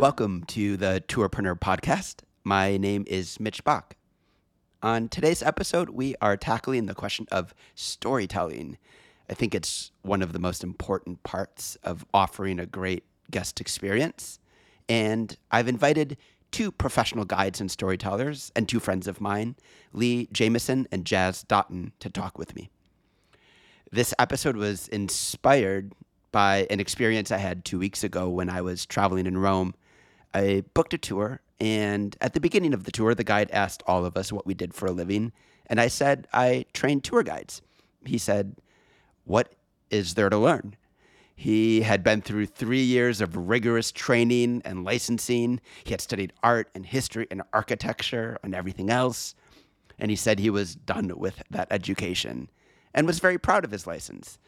Welcome to the Tourpreneur podcast. My name is Mitch Bach. On today's episode, we are tackling the question of storytelling. I think it's one of the most important parts of offering a great guest experience. And I've invited two professional guides and storytellers and two friends of mine, Leigh Jameson and Jazz Dottin, to talk with me. This episode was inspired by an experience I had two weeks ago when I was traveling in Rome I booked a tour, and at the beginning of the tour, the guide asked all of us what we did for a living. And I said, I train tour guides. He said, What is there to learn? He had been through three years of rigorous training and licensing. He had studied art and history and architecture and everything else. And he said he was done with that education and was very proud of his license.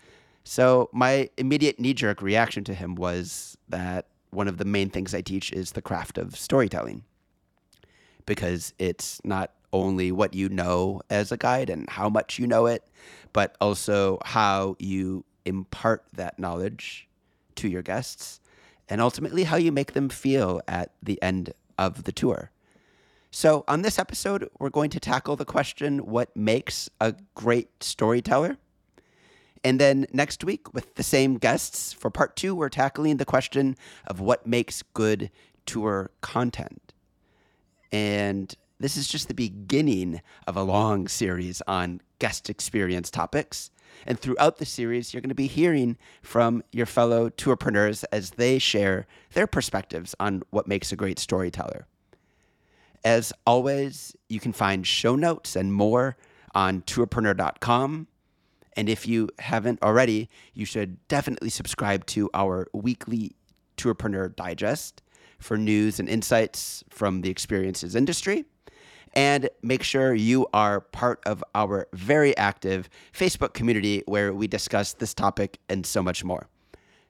So, my immediate knee jerk reaction to him was that one of the main things I teach is the craft of storytelling because it's not only what you know as a guide and how much you know it, but also how you impart that knowledge to your guests and ultimately how you make them feel at the end of the tour. So, on this episode, we're going to tackle the question what makes a great storyteller? And then next week, with the same guests, for part two, we're tackling the question of what makes good tour content. And this is just the beginning of a long series on guest experience topics. And throughout the series, you're going to be hearing from your fellow tourpreneurs as they share their perspectives on what makes a great storyteller. As always, you can find show notes and more on tourpreneur.com and if you haven't already, you should definitely subscribe to our weekly Tourpreneur Digest for news and insights from the experiences industry. And make sure you are part of our very active Facebook community where we discuss this topic and so much more.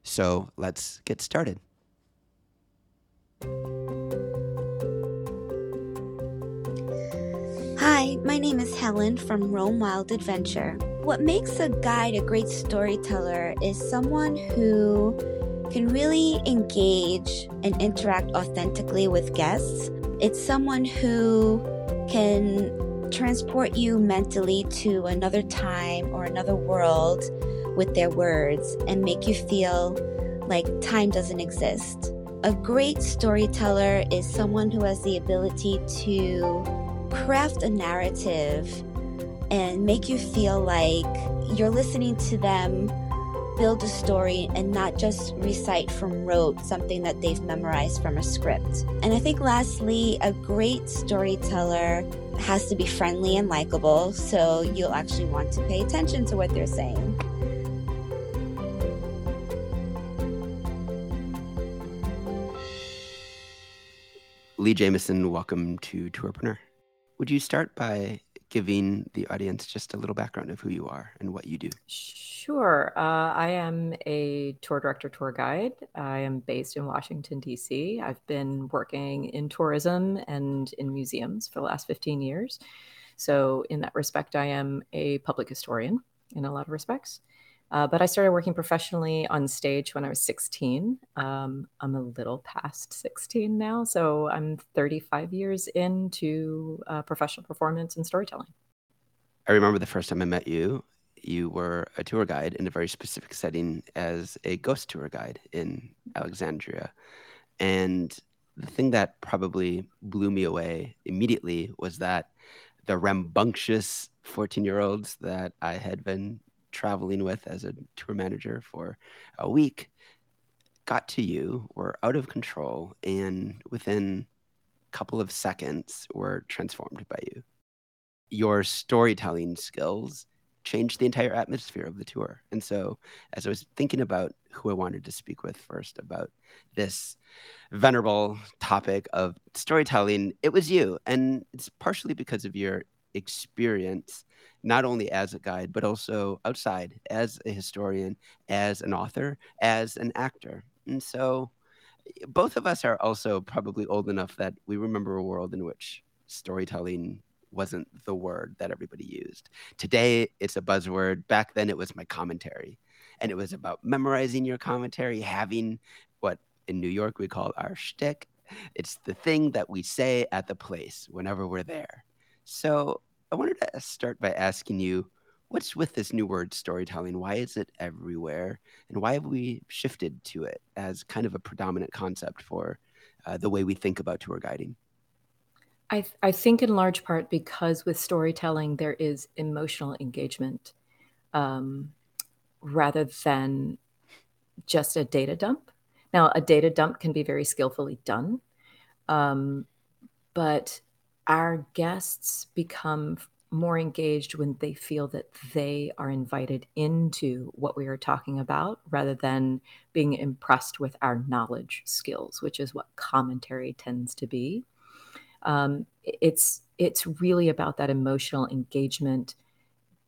So let's get started. Hi, my name is Helen from Rome Wild Adventure. What makes a guide a great storyteller is someone who can really engage and interact authentically with guests. It's someone who can transport you mentally to another time or another world with their words and make you feel like time doesn't exist. A great storyteller is someone who has the ability to craft a narrative and make you feel like you're listening to them build a story and not just recite from rote something that they've memorized from a script. And I think lastly, a great storyteller has to be friendly and likable so you'll actually want to pay attention to what they're saying. Leigh Jameson, welcome to Tourpreneur. Would you start by giving the audience just a little background of who you are and what you do? Sure. Uh, I am a tour director, tour guide. I am based in Washington, D.C. I've been working in tourism and in museums for the last 15 years. So, in that respect, I am a public historian in a lot of respects. Uh, but I started working professionally on stage when I was 16. Um, I'm a little past 16 now, so I'm 35 years into uh, professional performance and storytelling. I remember the first time I met you, you were a tour guide in a very specific setting as a ghost tour guide in Alexandria. And the thing that probably blew me away immediately was that the rambunctious 14 year olds that I had been traveling with as a tour manager for a week got to you, were out of control, and within a couple of seconds were transformed by you. Your storytelling skills changed the entire atmosphere of the tour. And so, as I was thinking about who I wanted to speak with first about this venerable topic of storytelling, it was you. And it's partially because of your experience, not only as a guide, but also outside as a historian, as an author, as an actor. And so, both of us are also probably old enough that we remember a world in which storytelling wasn't the word that everybody used. Today, it's a buzzword. Back then, it was my commentary. And it was about memorizing your commentary, having what in New York we call our shtick. It's the thing that we say at the place whenever we're there. So I wanted to start by asking you what's with this new word storytelling? Why is it everywhere? And why have we shifted to it as kind of a predominant concept for uh, the way we think about tour guiding? I, th- I think in large part because with storytelling there is emotional engagement um, rather than just a data dump. Now, a data dump can be very skillfully done, um, but our guests become more engaged when they feel that they are invited into what we are talking about rather than being impressed with our knowledge skills, which is what commentary tends to be. Um, it's it's really about that emotional engagement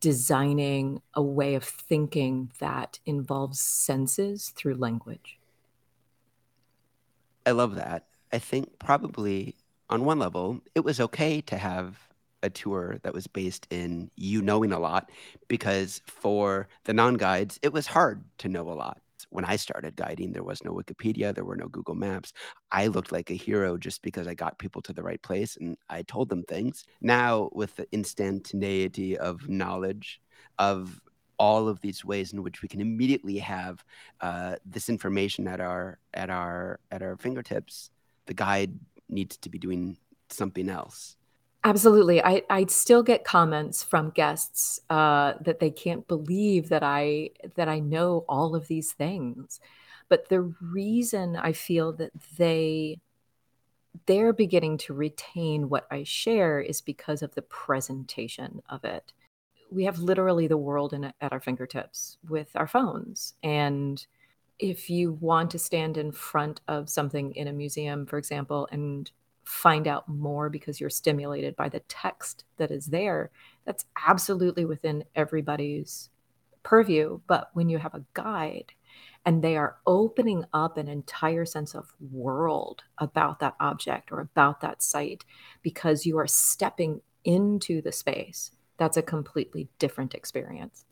designing a way of thinking that involves senses through language. I love that. I think probably on one level it was okay to have a tour that was based in you knowing a lot because for the non-guides it was hard to know a lot when I started guiding, there was no Wikipedia, there were no Google Maps. I looked like a hero just because I got people to the right place and I told them things. Now, with the instantaneity of knowledge, of all of these ways in which we can immediately have uh, this information at our at our at our fingertips, the guide needs to be doing something else. Absolutely. I, I still get comments from guests uh, that they can't believe that I that I know all of these things. But the reason I feel that they they're beginning to retain what I share is because of the presentation of it. We have literally the world in, at our fingertips with our phones. And if you want to stand in front of something in a museum, for example, and find out more because you're stimulated by the text that is there. That's absolutely within everybody's purview. But when you have a guide and they are opening up an entire sense of world about that object or about that site because you are stepping into the space, that's a completely different experience.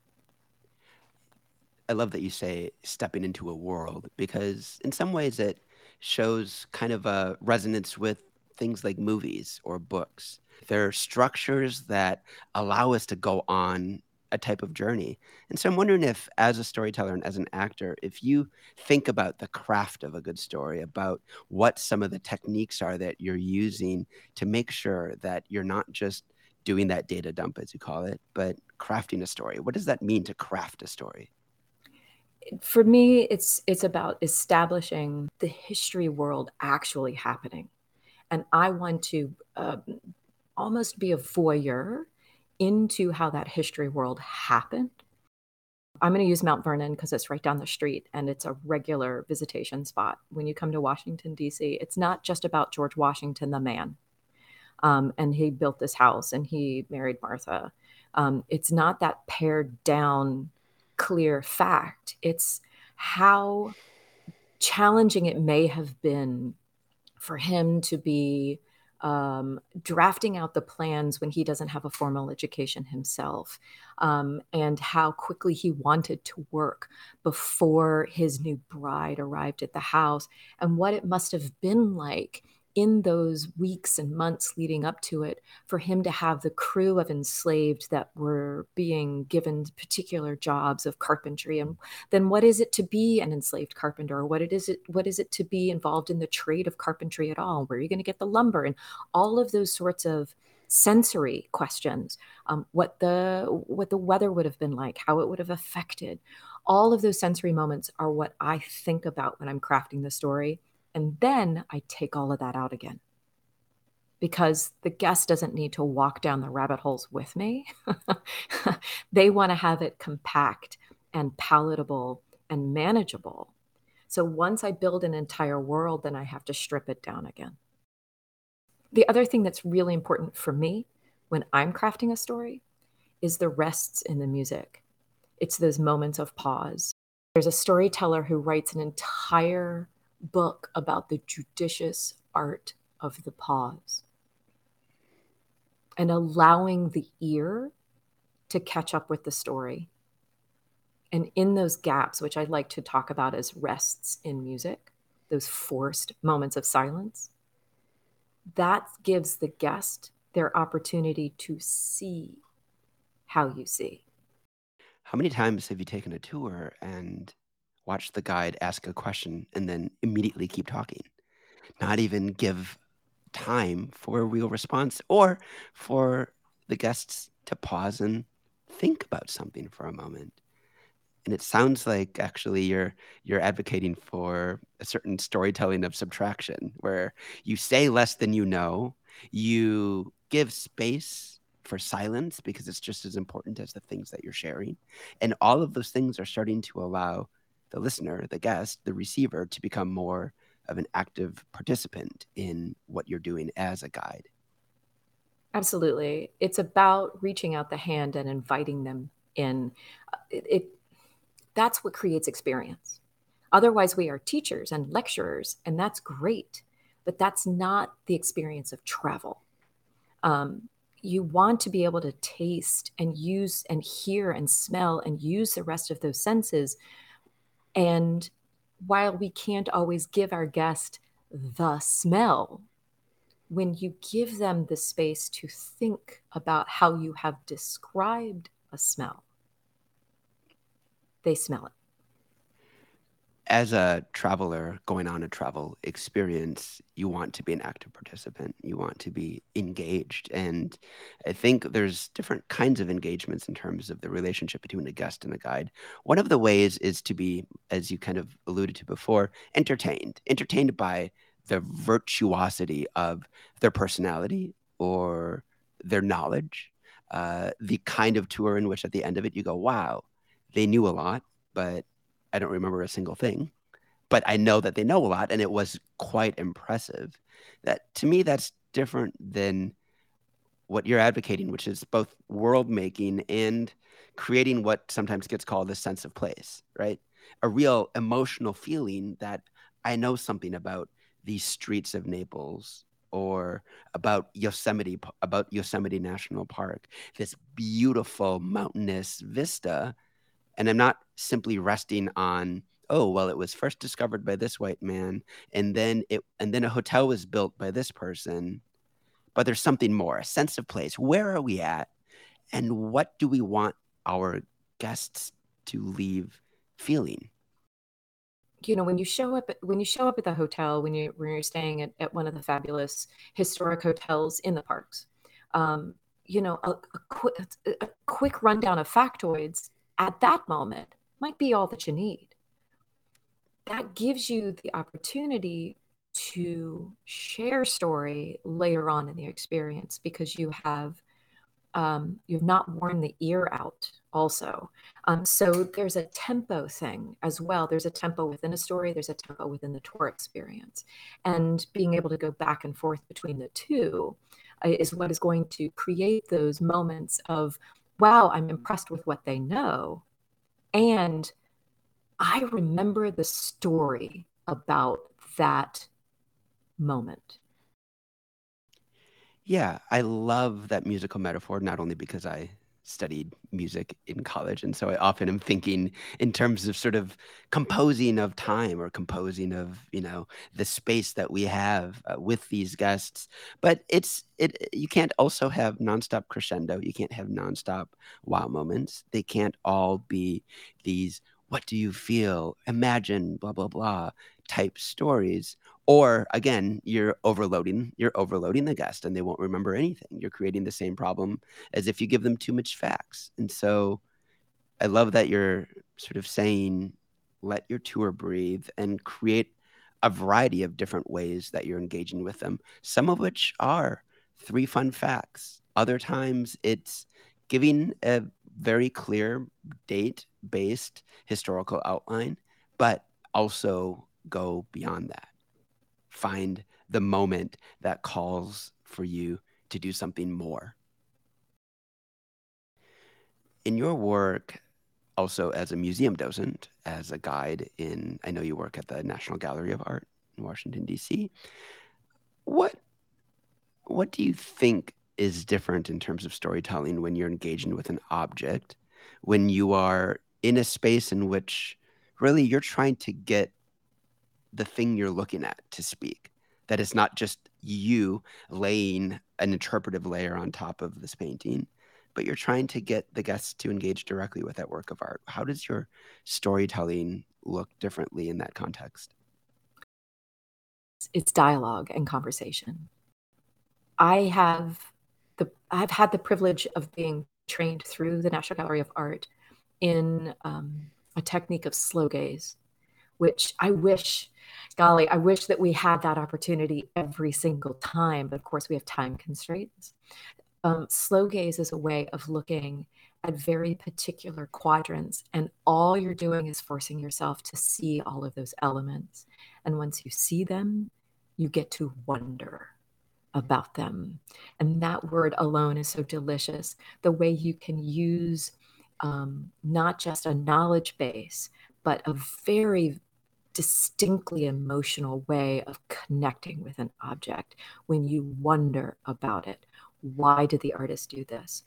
I love that you say stepping into a world because in some ways it shows kind of a resonance with things like movies or books. There are structures that allow us to go on a type of journey. And so I'm wondering if, as a storyteller and as an actor, if you think about the craft of a good story, about what some of the techniques are that you're using to make sure that you're not just doing that data dump, as you call it, but crafting a story. What does that mean to craft a story? For me, it's it's about establishing the history world actually happening and I want to uh, almost be a voyeur into how that history world happened. I'm going to use Mount Vernon because it's right down the street and it's a regular visitation spot. When you come to Washington, D.C., it's not just about George Washington, the man. Um, and he built this house and he married Martha. Um, it's not that pared down, clear fact. It's how challenging it may have been for him to be um, drafting out the plans when he doesn't have a formal education himself, um, and how quickly he wanted to work before his new bride arrived at the house, and what it must have been like in those weeks and months leading up to it, for him to have the crew of enslaved that were being given particular jobs of carpentry, and then what is it to be an enslaved carpenter? What it is it what is it to be involved in the trade of carpentry at all? Where are you going to get the lumber? And all of those sorts of sensory questions um, what the what the weather would have been like how it would have affected all of those sensory moments are what i think about when i'm crafting the story and then I take all of that out again because the guest doesn't need to walk down the rabbit holes with me. they want to have it compact and palatable and manageable. So once I build an entire world, then I have to strip it down again. The other thing that's really important for me when I'm crafting a story is the rests in the music. It's those moments of pause. There's a storyteller who writes an entire book about the judicious art of the pause and allowing the ear to catch up with the story. And in those gaps, which I like to talk about as rests in music, those forced moments of silence, that gives the guest their opportunity to see how you see. How many times have you taken a tour and watch the guide ask a question and then immediately keep talking, not even give time for a real response or for the guests to pause and think about something for a moment. And it sounds like actually you're you're advocating for a certain storytelling of subtraction where you say less than you know, you give space for silence because it's just as important as the things that you're sharing. And all of those things are starting to allow the listener, the guest, the receiver to become more of an active participant in what you're doing as a guide. Absolutely. It's about reaching out the hand and inviting them in. Uh, it, it that's what creates experience. Otherwise, we are teachers and lecturers, and that's great, but that's not the experience of travel. Um, you want to be able to taste and use and hear and smell and use the rest of those senses and while we can't always give our guest the smell, when you give them the space to think about how you have described a smell, they smell it as a traveler going on a travel experience, you want to be an active participant. You want to be engaged. And I think there's different kinds of engagements in terms of the relationship between a guest and a guide. One of the ways is to be, as you kind of alluded to before, entertained, entertained by the virtuosity of their personality or their knowledge. Uh, the kind of tour in which at the end of it you go, wow, they knew a lot, but I don't remember a single thing, but I know that they know a lot, and it was quite impressive. That to me, that's different than what you're advocating, which is both world making and creating what sometimes gets called a sense of place, right? A real emotional feeling that I know something about these streets of Naples or about Yosemite about Yosemite National Park, this beautiful mountainous vista and I'm not simply resting on oh well it was first discovered by this white man and then it and then a hotel was built by this person. But there's something more a sense of place. Where are we at? And what do we want our guests to leave feeling? You know when you show up when you show up at the hotel when you when you're staying at, at one of the fabulous historic hotels in the parks um, you know a, a, quick, a quick rundown of factoids at that moment might be all that you need. That gives you the opportunity to share story later on in the experience because you have um, you've not worn the ear out also. Um, so there's a tempo thing as well. There's a tempo within a story. There's a tempo within the tour experience. And being able to go back and forth between the two uh, is what is going to create those moments of wow, I'm impressed with what they know. And I remember the story about that moment. Yeah, I love that musical metaphor, not only because I studied music in college. And so I often am thinking in terms of sort of composing of time or composing of, you know, the space that we have uh, with these guests. But it's, it, you can't also have nonstop crescendo. You can't have nonstop wow moments. They can't all be these, what do you feel? Imagine, blah, blah, blah type stories or again you're overloading you're overloading the guest and they won't remember anything. You're creating the same problem as if you give them too much facts. And so i love that you're sort of saying let your tour breathe and create a variety of different ways that you're engaging with them. Some of which are three fun facts. Other times it's giving a very clear date based historical outline but also go beyond that find the moment that calls for you to do something more. In your work, also as a museum docent, as a guide in, I know you work at the National Gallery of Art in Washington, D.C. What, what do you think is different in terms of storytelling when you're engaging with an object, when you are in a space in which really you're trying to get the thing you're looking at to speak. That it's not just you laying an interpretive layer on top of this painting, but you're trying to get the guests to engage directly with that work of art. How does your storytelling look differently in that context? It's dialogue and conversation. I have the I've had the privilege of being trained through the National Gallery of Art in um, a technique of slow gaze, which I wish golly, I wish that we had that opportunity every single time, but of course we have time constraints. Um, slow gaze is a way of looking at very particular quadrants, and all you're doing is forcing yourself to see all of those elements. And once you see them, you get to wonder about them. And that word alone is so delicious. The way you can use um, not just a knowledge base, but a very distinctly emotional way of connecting with an object when you wonder about it. Why did the artist do this?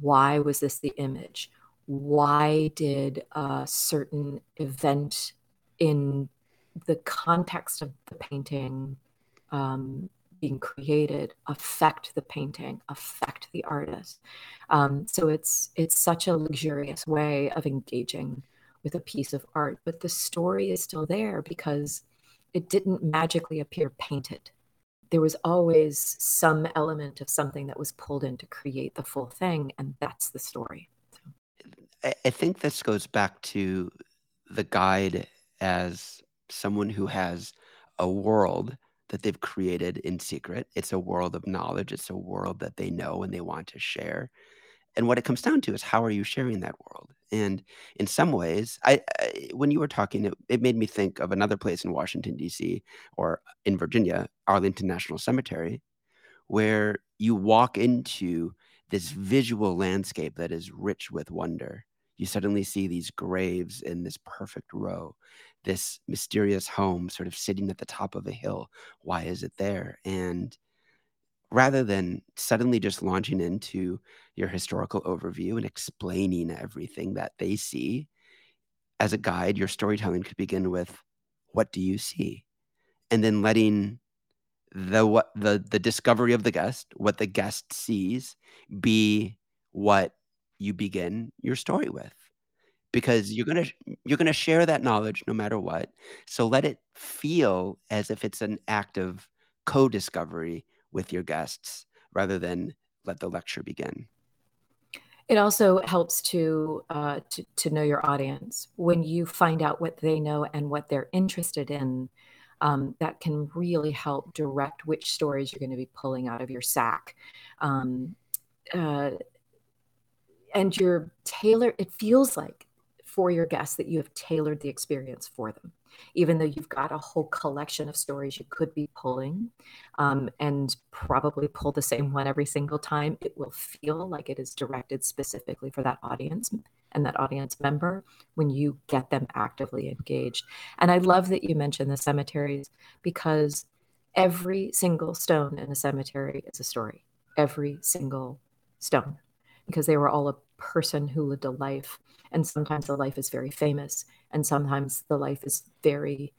Why was this the image? Why did a certain event in the context of the painting um, being created affect the painting, affect the artist? Um, so it's it's such a luxurious way of engaging with a piece of art, but the story is still there because it didn't magically appear painted. There was always some element of something that was pulled in to create the full thing, and that's the story. So. I think this goes back to the guide as someone who has a world that they've created in secret. It's a world of knowledge, it's a world that they know and they want to share. And what it comes down to is how are you sharing that world? And in some ways, I, I when you were talking, it, it, made me think of another place in Washington D.C. or in Virginia, Arlington National Cemetery, where you walk into this visual landscape that is rich with wonder. You suddenly see these graves in this perfect row, this mysterious home sort of sitting at the top of a hill. Why is it there? And rather than suddenly just launching into your historical overview and explaining everything that they see as a guide your storytelling could begin with what do you see? And then letting the what the the discovery of the guest what the guest sees be what you begin your story with. Because you're going to you're going to share that knowledge no matter what. So let it feel as if it's an act of co-discovery with your guests rather than let the lecture begin. It also helps to, uh, to, to know your audience when you find out what they know and what they're interested in. Um, that can really help direct which stories you're going to be pulling out of your sack. Um, uh, and you're tailor. It feels like for your guests that you have tailored the experience for them even though you've got a whole collection of stories you could be pulling um, and probably pull the same one every single time, it will feel like it is directed specifically for that audience and that audience member when you get them actively engaged. And I love that you mentioned the cemeteries because every single stone in a cemetery is a story. Every single stone because they were all a person who lived a life. And sometimes the life is very famous, and sometimes the life is very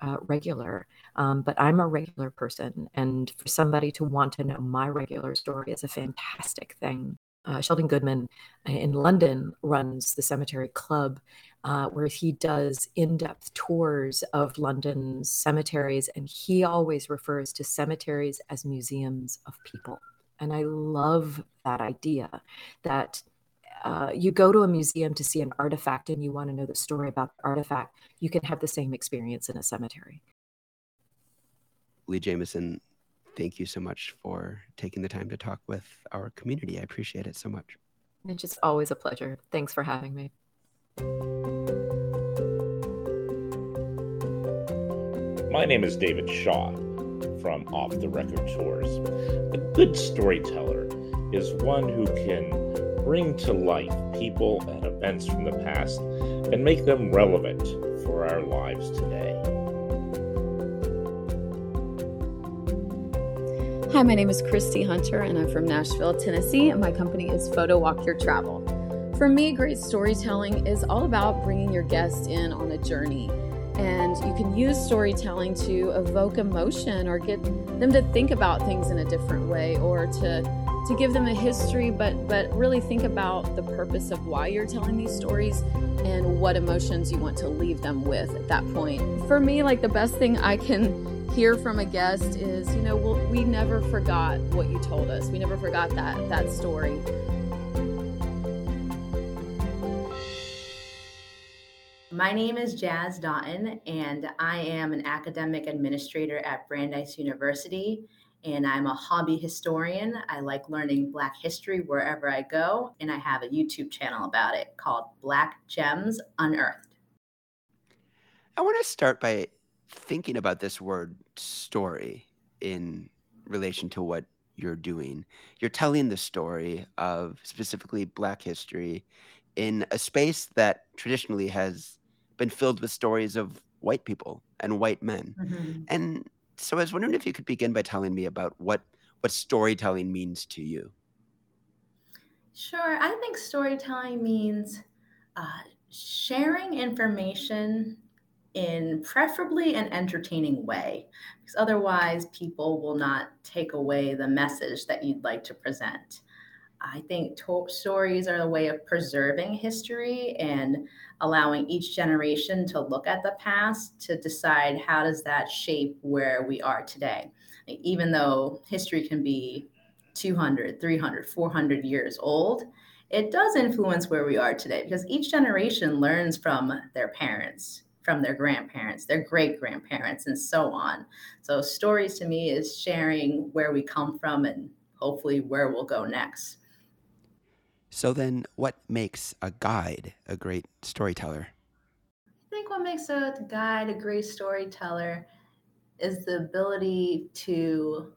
uh, regular. Um, but I'm a regular person, and for somebody to want to know my regular story is a fantastic thing. Uh, Sheldon Goodman uh, in London runs the Cemetery Club, uh, where he does in depth tours of London's cemeteries. And he always refers to cemeteries as museums of people. And I love that idea that uh, you go to a museum to see an artifact and you want to know the story about the artifact, you can have the same experience in a cemetery. Leigh Jameson, thank you so much for taking the time to talk with our community. I appreciate it so much. It's just always a pleasure. Thanks for having me. My name is David Shaw from Off the Record Tours. A good storyteller is one who can bring to life people and events from the past and make them relevant for our lives today. Hi, my name is Christy Hunter, and I'm from Nashville, Tennessee, and my company is Photo Walk Your Travel. For me, great storytelling is all about bringing your guest in on a journey. And you can use storytelling to evoke emotion or get them to think about things in a different way or to, to give them a history, but, but really think about the purpose of why you're telling these stories and what emotions you want to leave them with at that point. For me, like the best thing I can hear from a guest is, you know, we'll, we never forgot what you told us. We never forgot that that story. My name is Jazz Dottin, and I am an academic administrator at Brandeis University. And I'm a hobby historian. I like learning Black history wherever I go. And I have a YouTube channel about it called Black Gems Unearthed. I want to start by thinking about this word story in relation to what you're doing. You're telling the story of specifically Black history in a space that traditionally has been filled with stories of white people and white men. Mm-hmm. And so I was wondering if you could begin by telling me about what what storytelling means to you. Sure. I think storytelling means uh, sharing information in preferably an entertaining way, because otherwise people will not take away the message that you'd like to present. I think to- stories are a way of preserving history and allowing each generation to look at the past to decide how does that shape where we are today. Even though history can be 200, 300, 400 years old, it does influence where we are today because each generation learns from their parents, from their grandparents, their great grandparents, and so on. So, stories to me is sharing where we come from and hopefully where we'll go next. So, then what makes a guide a great storyteller? I think what makes a guide a great storyteller is the ability to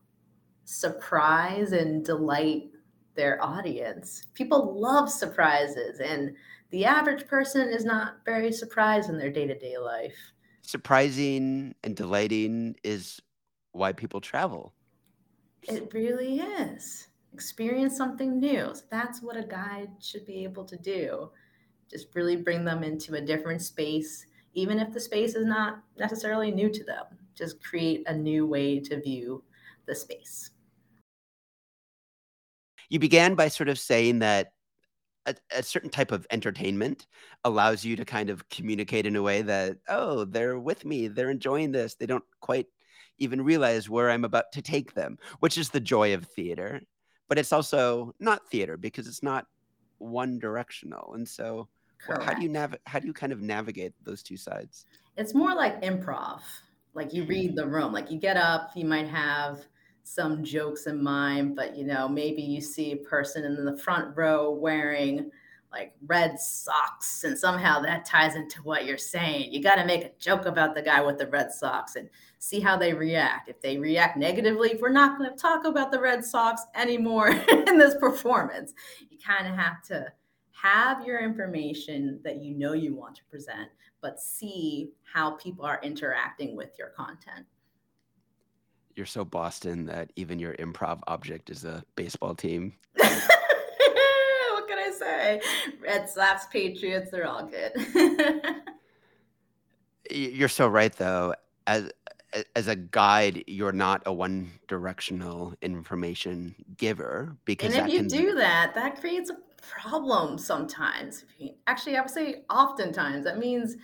surprise and delight their audience. People love surprises and the average person is not very surprised in their day-to-day life. Surprising and delighting is why people travel. It really is. Experience something new. So that's what a guide should be able to do. Just really bring them into a different space, even if the space is not necessarily new to them. Just create a new way to view the space. You began by sort of saying that a, a, certain type of entertainment allows you to kind of communicate in a way that oh they're with me they're enjoying this they don't quite even realize where i'm about to take them which is the joy of theater but it's also not theater because it's not one directional and so well, how do you nav- how do you kind of navigate those two sides? It's more like improv like you hmm. read the room like you get up you might have some jokes in mind, but you know, maybe you see a person in the front row wearing like red socks, and somehow that ties into what you're saying. You got to make a joke about the guy with the red socks and see how they react. If they react negatively, we're not going to talk about the red socks anymore in this performance. You kind of have to have your information that you know you want to present, but see how people are interacting with your content you're so Boston that even your improv object is a baseball team. say? Red Sox, Patriots, they're all good. You're so right, though. As as a guide, you're not a one directional information giver because and if you can... do that, that creates a problem sometimes. Actually, I would say oftentimes. That means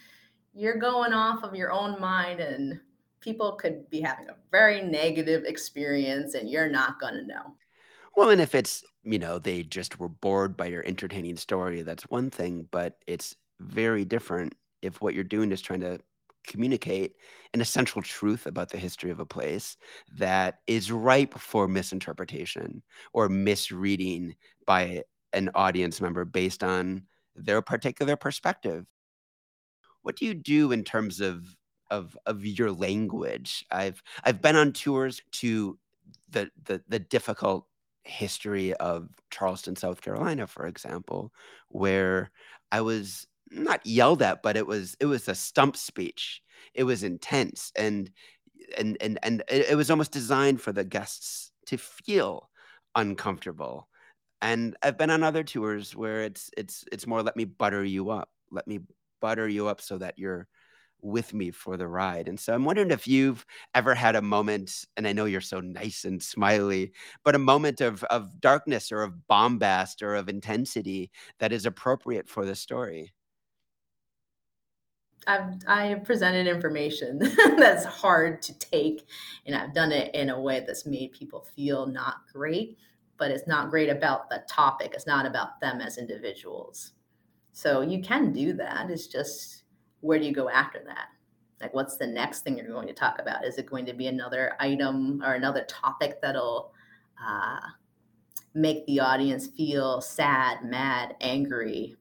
you're going off of your own mind and people could be having a very negative experience and you're not going to know. Well, and if it's, you know, they just were bored by your entertaining story, that's one thing, but it's very different if what you're doing is trying to communicate an essential truth about the history of a place that is ripe for misinterpretation or misreading by an audience member based on their particular perspective. What do you do in terms of of of your language? I've I've been on tours to the the the difficult history of Charleston, South Carolina, for example, where I was not yelled at, but it was it was a stump speech. It was intense and and and and it, was almost designed for the guests to feel uncomfortable. And I've been on other tours where it's it's it's more let me butter you up. Let me butter you up so that you're with me for the ride. And so I'm wondering if you've ever had a moment, and I know you're so nice and smiley, but a moment of of darkness or of bombast or of intensity that is appropriate for the story. I've I presented information that's hard to take, and I've done it in a way that's made people feel not great. But it's not great about the topic. It's not about them as individuals. So you can do that. It's just where do you go after that? Like, what's the next thing you're going to talk about? Is it going to be another item or another topic that'll uh, make the audience feel sad, mad, angry,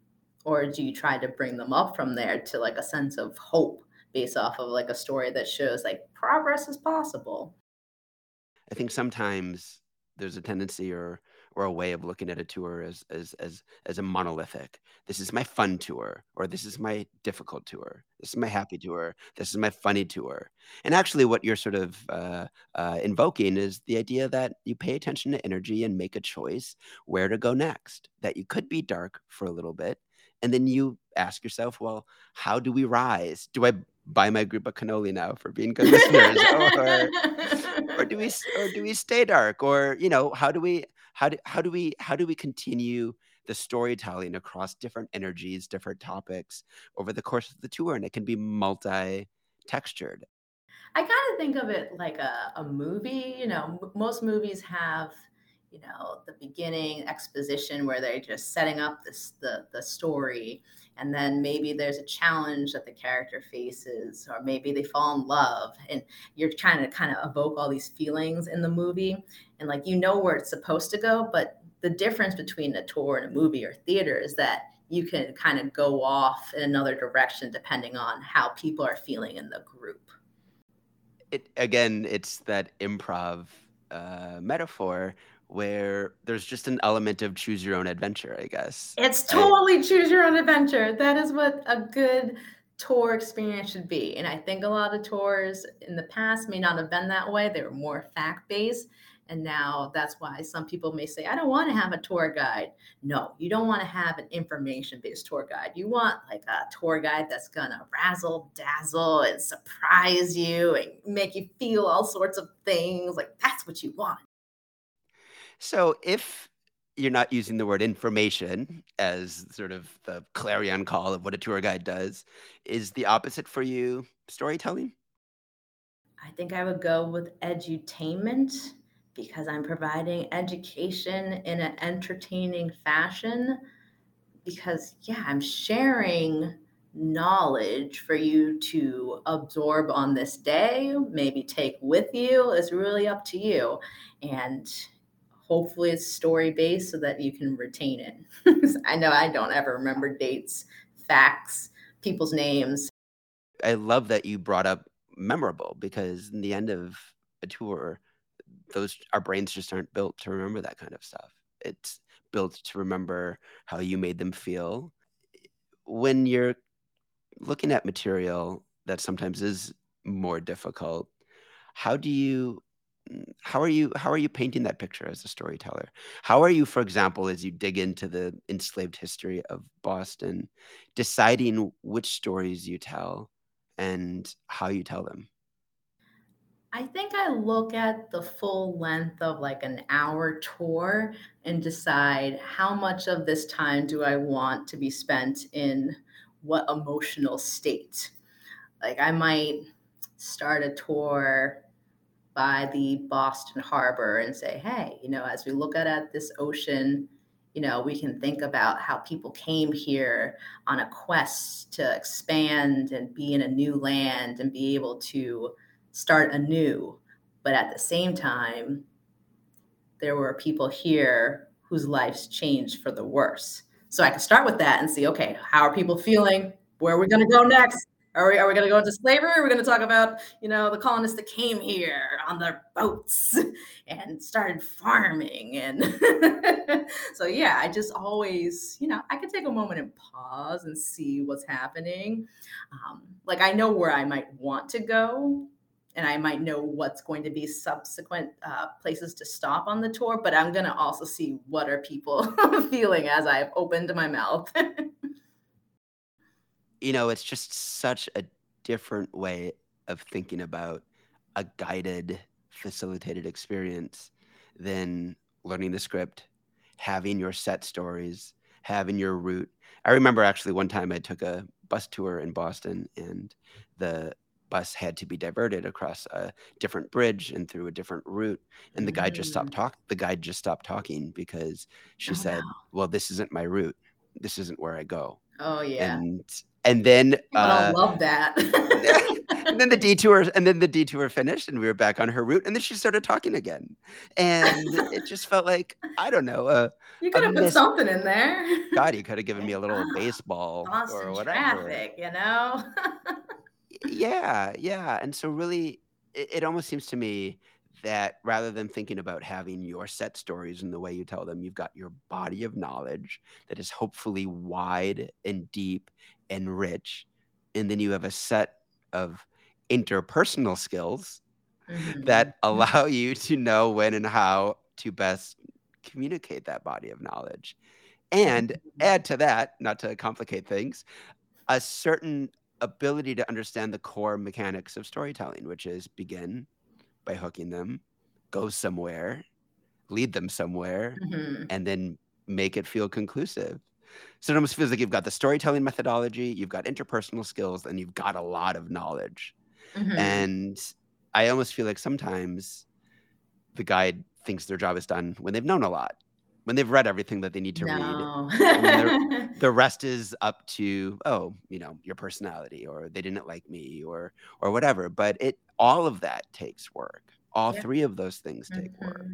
or do you try to bring them up from there to like a sense of hope based off of like a story that shows like progress is possible i think sometimes there's a tendency or or a way of looking at a tour as as as as a monolithic. This is my fun tour, or this is my difficult tour. This is my happy tour. This is my funny tour. And actually, what you're sort of uh, uh, invoking is the idea that you pay attention to energy and make a choice where to go next. That you could be dark for a little bit, and then you ask yourself, well, how do we rise? Do I buy my group a cannoli now for being good listeners, or, or do we or do we stay dark, or you know, how do we how do how do we how do we continue the storytelling across different energies, different topics over the course of the tour, and it can be multi-textured. I kind of think of it like a, a movie. You know, m- most movies have you know the beginning exposition where they're just setting up this the the story and then maybe there's a challenge that the character faces or maybe they fall in love and you're trying to kind of evoke all these feelings in the movie and like you know where it's supposed to go but the difference between a tour and a movie or theater is that you can kind of go off in another direction depending on how people are feeling in the group. It again it's that improv uh, metaphor where there's just an element of choose your own adventure, I guess. It's totally I, choose your own adventure. That is what a good tour experience should be. And I think a lot of tours in the past may not have been that way. They were more fact based. And now that's why some people may say, I don't want to have a tour guide. No, you don't want to have an information based tour guide. You want like a tour guide that's going to razzle dazzle and surprise you and make you feel all sorts of things. Like that's what you want. So if you're not using the word information as sort of the clarion call of what a tour guide does, is the opposite for you storytelling? I think I would go with edutainment because I'm providing education in an entertaining fashion. Because, yeah, I'm sharing knowledge for you to absorb on this day, maybe take with you. It's really up to you. And hopefully it's story based so that you can retain it. I know I don't ever remember dates, facts, people's names. I love that you brought up memorable because in the end of a tour, those our brains just aren't built to remember that kind of stuff. It's built to remember how you made them feel. When you're looking at material that sometimes is more difficult, how do you how are you how are you painting that picture as a storyteller how are you for example as you dig into the enslaved history of boston deciding which stories you tell and how you tell them I think I look at the full length of like an hour tour and decide how much of this time do I want to be spent in what emotional state. Like I might start a tour by the Boston Harbor and say, hey, you know, as we look at, at this ocean, you know, we can think about how people came here on a quest to expand and be in a new land and be able to start anew. But at the same time, there were people here whose lives changed for the worse. So I can start with that and see, okay, how are people feeling? Where are we going to go next? Are we, are we going to go into slavery? Are we going to talk about, you know, the colonists that came here on their boats and started farming? And so, yeah, I just always, you know, I can take a moment and pause and see what's happening. Um, like, I know where I might want to go, and I might know what's going to be subsequent uh, places to stop on the tour, but I'm going to also see what are people feeling as I've opened my mouth. You know, it's just such a different way of thinking about a guided, facilitated experience than learning the script, having your set stories, having your route. I remember actually one time I took a bus tour in Boston and the bus had to be diverted across a different bridge and through a different route and the guide just stopped mm. talk the guide just stopped talking because she oh, said wow. well this isn't my route this isn't where i go oh yeah and and then uh, I love that. and then the detour, and then the detour finished, and we were back on her route, and then she started talking again, and it just felt like I don't know. Uh, you could have put something in there. God, you could have given me a little baseball or whatever. Traffic, you know yeah, yeah. And so really it, it almost seems to me that rather than thinking about having your set stories and the way you tell them, you've got your body of knowledge that is hopefully wide and deep and rich. And then you have a set of interpersonal skills mm-hmm. that allow you to know when and how to best communicate that body of knowledge. And mm-hmm. add to that, not to complicate things, a certain ability to understand the core mechanics of storytelling, which is begin by hooking them, go somewhere, lead them somewhere, mm-hmm. and then make it feel conclusive. So it almost feels like you've got the storytelling methodology, you've got interpersonal skills, and you've got a lot of knowledge. Mm-hmm. And I almost feel like sometimes the guide thinks their job is done when they've known a lot when they've read everything that they need to no. read. the rest is up to oh, you know, your personality, or they didn't like me, or or whatever. But it all of that takes work. All yeah. three of those things take mm-hmm. work.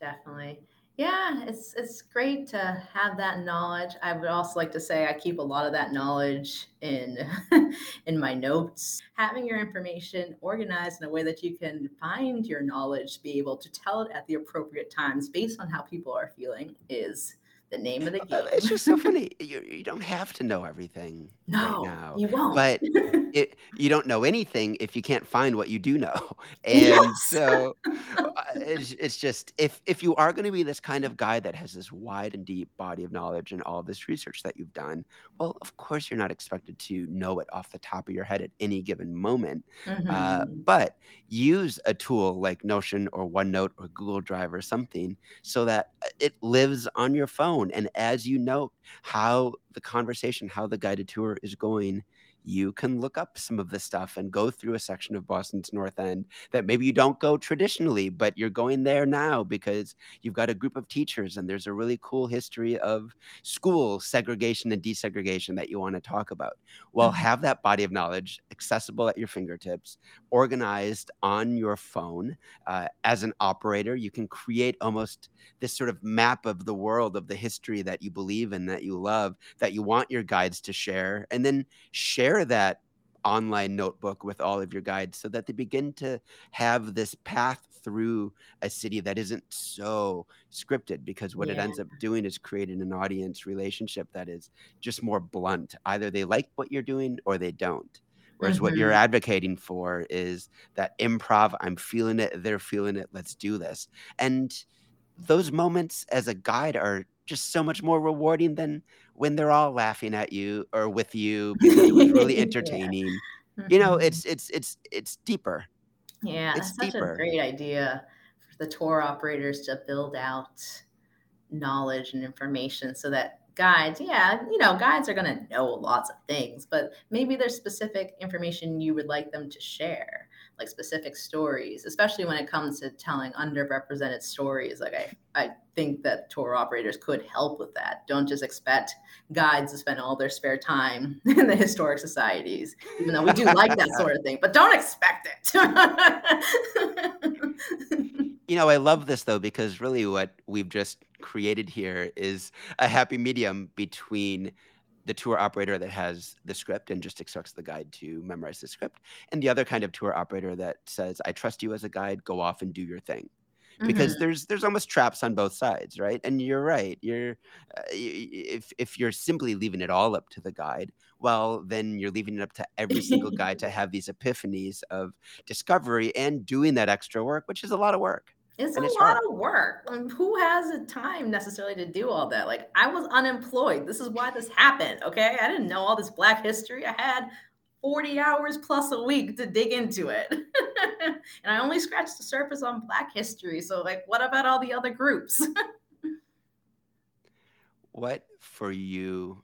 Definitely yeah it's it's great to have that knowledge i would also like to say i keep a lot of that knowledge in in my notes having your information organized in a way that you can find your knowledge be able to tell it at the appropriate times based on how people are feeling is the name of the game. It's just so funny. You, you don't have to know everything no, right. You won't. But it, you don't know anything if you can't find what you do know. And yes. so uh, it's, it's just if if you are going to be this kind of guy that has this wide and deep body of knowledge and all this research that you've done, well, of course you're not expected to know it off the top of your head at any given moment. Uh, mm-hmm. Uh, but use a tool like Notion or OneNote or Google Drive or something so that uh, it lives on your phone. And as you note how the conversation, how the guided tour is going, you can look up some of this stuff and go through a section of Boston's North End that maybe you don't go traditionally, but you're going there now because you've got a group of teachers and there's a really cool history of school segregation and desegregation that you want to talk about. Well, mm-hmm. have that body of knowledge accessible at your fingertips, organized on your phone. Uh, as an operator, you can create almost this sort of map of the world of the history that you believe in, that you love, that you want your guides to share, and then share share that online notebook with all of your guides so that they begin to have this path through a city that isn't so scripted because what yeah. it ends up doing is creating an audience relationship that is just more blunt either they like what you're doing or they don't Whereas what you're Mhm. advocating for is that improv, I'm feeling it, they're feeling it, let's do this. And those moments as a guide are just so much more rewarding than when they're all laughing at you or with you because it was really Yeah. entertaining. You know, Mhm. it's it's it's it's deeper. Yeah, It's that's such a great idea for the tour operators to build out knowledge and information so that guides, yeah, you know, guides are going to know lots of things, but maybe there's specific information you would like them to share, like specific stories, especially when it comes to telling underrepresented stories. Like I, I think that tour operators could help with that. Don't just expect guides to spend all their spare time in the historic societies, even though we do like that sort of thing, but don't expect it. You know, I love this though because really what we've just created here is a happy medium between the tour operator that has the script and just expects the guide to memorize the script and the other kind of tour operator that says I trust you as a guide, go off and do your thing. Because Mhm. there's there's almost traps on both sides, right? And you're right. You're uh, if if you're simply leaving it all up to the guide, well, then you're leaving it up to every single guide to have these epiphanies of discovery and doing that extra work, which is a lot of work. It's a it's lot hard. of work. Um, who has the time necessarily to do all that? Like, I was unemployed. This is why this happened. Okay. I didn't know all this Black history. I had 40 hours plus a week to dig into it. and I only scratched the surface on Black history. So, like, what about all the other groups? What for you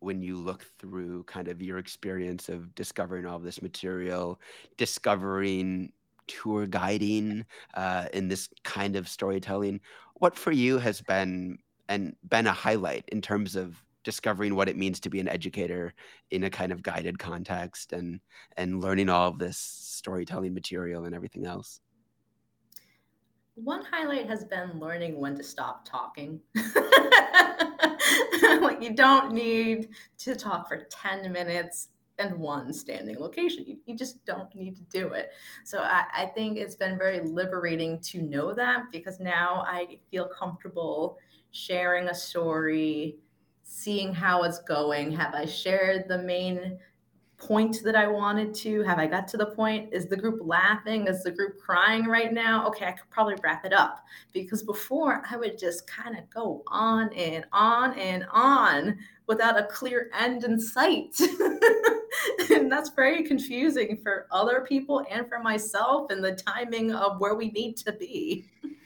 when you look through kind of your experience of discovering all this material, discovering tour guiding uh, in this kind of storytelling, what for you has been and been a highlight in terms of discovering what it means to be an educator in a kind of guided context and and learning all of this storytelling material and everything else. One highlight has been learning when to stop talking. like you don't need to talk for 10 minutes in one standing location. You, you just don't need to do it. So I, I think it's been very liberating to know that because now I feel comfortable sharing a story, seeing how it's going. Have I shared the main point that I wanted to? Have I got to the point? Is the group laughing? Is the group crying right now? Okay, I could probably wrap it up because before I would just kind of go on and on and on without a clear end in sight. and that's very confusing for other people and for myself and the timing of where we need to be.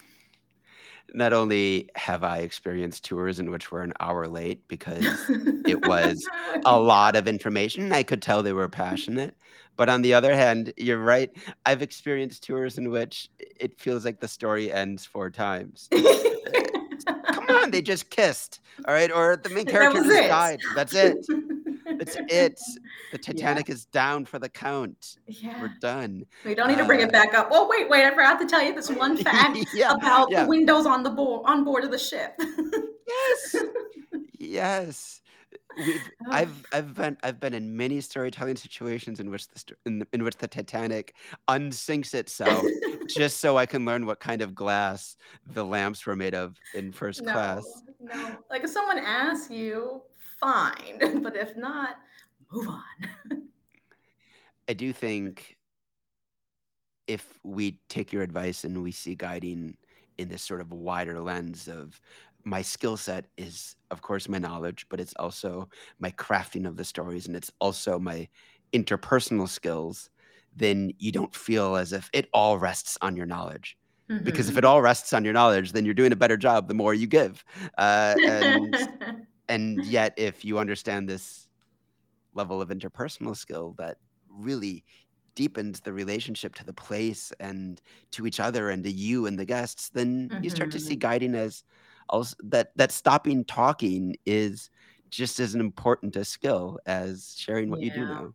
Not only have I experienced tours in which we're an hour late because it was a lot of information. I could tell they were passionate. But on the other hand, you're right. I've experienced tours in which it feels like the story ends four times. Come on, they just kissed. All right. Or the main character just it. died. That's it. That's it. The Titanic is down for the count. Yeah. We're done. We don't need to bring Uh, it back up. Oh wait, wait! I forgot to tell you this one fact yeah. about yeah. the windows on the board on board of the ship. Yes. Yes. We've. I've I've been I've been in many storytelling situations in which the in, in which the Titanic unsinks itself just so I can learn what kind of glass the lamps were made of in first no, class. no. Like if someone asks you, fine, but if not, move on. I do think if we take your advice and we see guiding in this sort of wider lens of my skill set is of course my knowledge but it's also my crafting of the stories and it's also my interpersonal skills then you don't feel as if it all rests on your knowledge. Because if it all rests on your knowledge then you're doing a better job the more you give. Uh, and and yet if you understand this level of interpersonal skill that really deepens the relationship to the place and to each other and to you and the guests then you start to see Mhm. guiding as also that that stopping talking is just as important a skill as sharing what you do know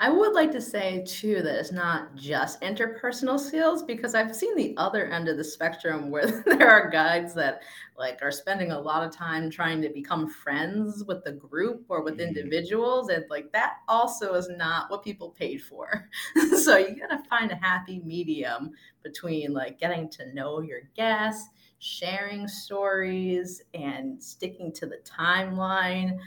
I would like to say too that it's not just interpersonal skills because I've seen the other end of the spectrum where there are guides that like are spending a lot of time trying to become friends with the group or with Mhm. individuals and like that also is not what people paid for. so you got to find a happy medium between like getting to know your guests, sharing stories and sticking to the timeline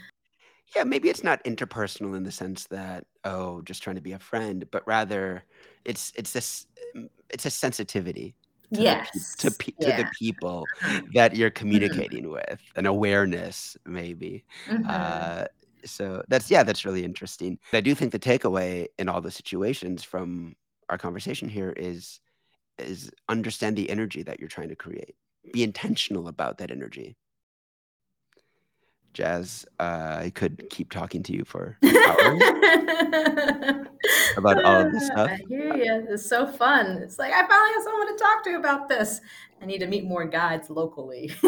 yeah, maybe it's not interpersonal in the sense that oh, just trying to be a friend, but rather it's it's this mm, it's a sensitivity to Yes. the, pe- to, pe- to the people that you're Mhm. communicating with, an awareness maybe. Mhm. Uh, so that's yeah, that's really interesting. I do think the takeaway in all the situations from our conversation here is is understand the energy that you're trying to create. Be intentional about that energy. Jazz, uh, I could keep talking to you for hours. About all of this stuff. I hear you. It's so fun. It's like I finally have someone to talk to about this. I need to meet more guides locally.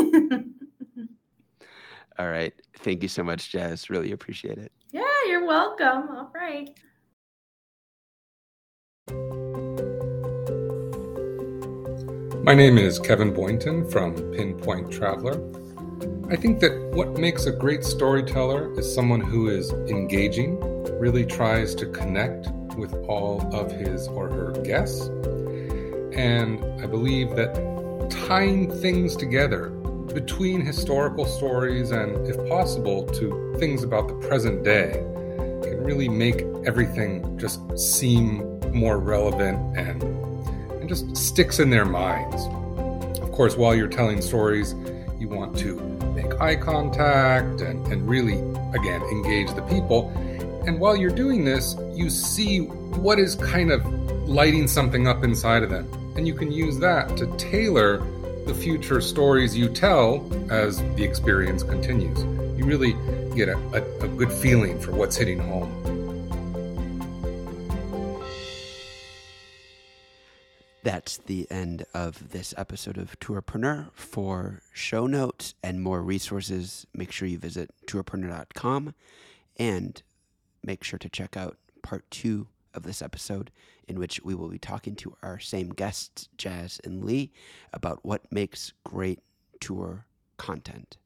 All right. Thank you so much, Jazz. Really appreciate it. yeah, you're welcome. All right. My name is Kevin Boynton from Pinpoint Traveler. I think that what makes a great storyteller is someone who is engaging, really tries to connect with all of his or her guests. And I believe that tying things together between historical stories and, if possible, to things about the present day can really make everything just seem more relevant and and just sticks in their minds. Of course, while you're telling stories, you want to make eye contact and, and really, again, engage the people. And while you're doing this, you see what is kind of lighting something up inside of them. And you can use that to tailor the future stories you tell as the experience continues. You really get a, a, a good feeling for what's hitting home. That's the end of this episode of Tourpreneur. For show notes and more resources, make sure you visit tourpreneur.com and make sure to check out part two of this episode, in which we will be talking to our same guests, Jazz and Leigh, about what makes great tour content.